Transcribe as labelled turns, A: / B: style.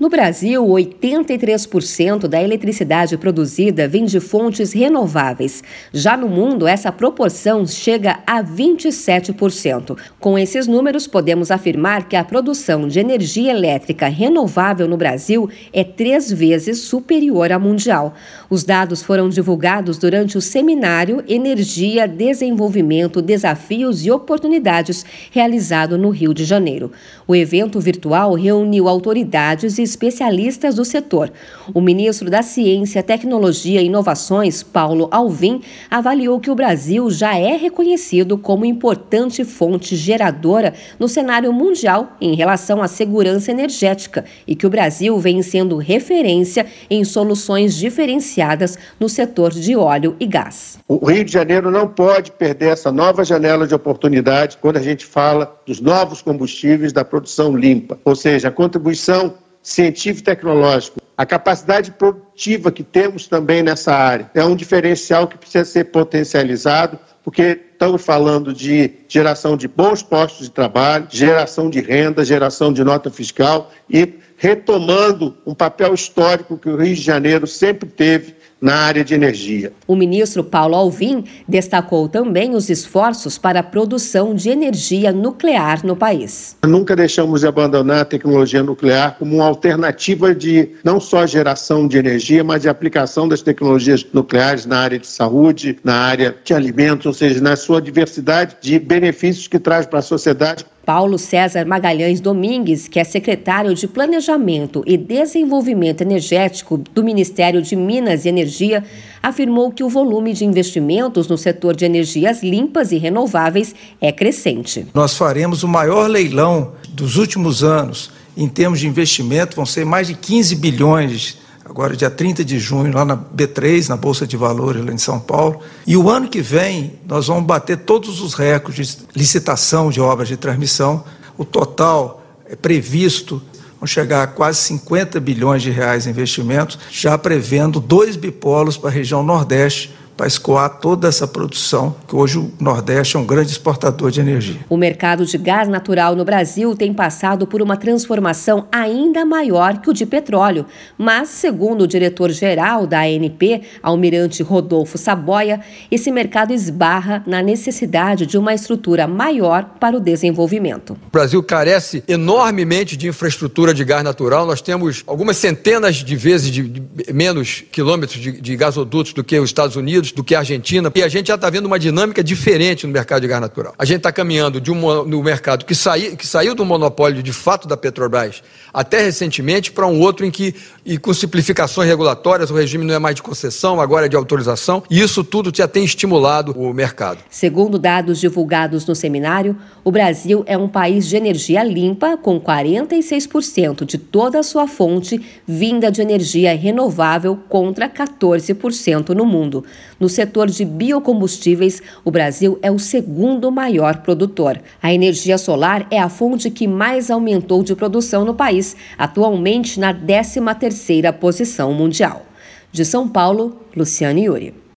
A: No Brasil, 83% da eletricidade produzida vem de fontes renováveis. Já no mundo, essa proporção chega a 27%. Com esses números, podemos afirmar que a produção de energia elétrica renovável no Brasil é três vezes superior à mundial. Os dados foram divulgados durante o seminário Energia, Desenvolvimento, Desafios e Oportunidades, realizado no Rio de Janeiro. O evento virtual reuniu autoridades e especialistas do setor. O ministro da Ciência, Tecnologia e Inovações, Paulo Alvim, avaliou que o Brasil já é reconhecido como importante fonte geradora no cenário mundial em relação à segurança energética e que o Brasil vem sendo referência em soluções diferenciadas no setor de óleo e gás.
B: O Rio de Janeiro não pode perder essa nova janela de oportunidade quando a gente fala dos novos combustíveis da produção limpa, ou seja, a contribuição científico tecnológico, a capacidade produtiva que temos também nessa área. É um diferencial que precisa ser potencializado, porque estamos falando de geração de bons postos de trabalho, geração de renda, geração de nota fiscal e retomando um papel histórico que o Rio de Janeiro sempre teve na área de energia.
A: O ministro Paulo Alvim destacou também os esforços para a produção de energia nuclear no país.
B: Nunca deixamos de abandonar a tecnologia nuclear como uma alternativa de não só geração de energia, mas de aplicação das tecnologias nucleares na área de saúde, na área de alimentos, ou seja, na sua diversidade de benefícios que traz para a sociedade.
A: Paulo César Magalhães Domingues, que é secretário de Planejamento e Desenvolvimento Energético do Ministério de Minas e Energia, afirmou que o volume de investimentos no setor de energias limpas e renováveis é crescente.
C: Nós faremos o maior leilão dos últimos anos em termos de investimento, vão ser mais de 15 bilhões agora dia 30 de junho, lá na B3, na Bolsa de Valores, lá em São Paulo. E o ano que vem, nós vamos bater todos os recordes de licitação de obras de transmissão. O total é previsto, vamos chegar a quase 50 bilhões de reais em investimentos, já prevendo dois bipolos para a região Nordeste, para escoar toda essa produção, que hoje o Nordeste é um grande exportador de energia.
A: O mercado de gás natural no Brasil tem passado por uma transformação ainda maior que o de petróleo, mas, segundo o diretor-geral da ANP, almirante Rodolfo Saboia, esse mercado esbarra na necessidade de uma estrutura maior para o desenvolvimento.
D: O Brasil carece enormemente de infraestrutura de gás natural. Nós temos algumas centenas de vezes de, de menos quilômetros de, de gasodutos do que os Estados Unidos do que a Argentina, e a gente já está vendo uma dinâmica diferente no mercado de gás natural. A gente está caminhando de um, no mercado que, que saiu do monopólio de fato da Petrobras até recentemente para um outro em que, e com simplificações regulatórias, o regime não é mais de concessão, agora é de autorização, e isso tudo já tem estimulado o mercado.
A: Segundo dados divulgados no seminário, o Brasil é um país de energia limpa, com 46% de toda a sua fonte vinda de energia renovável contra 14% no mundo. No setor de biocombustíveis, o Brasil é o segundo maior produtor. A energia solar é a fonte que mais aumentou de produção no país, atualmente na 13ª posição mundial. De São Paulo, Luciane Yuri.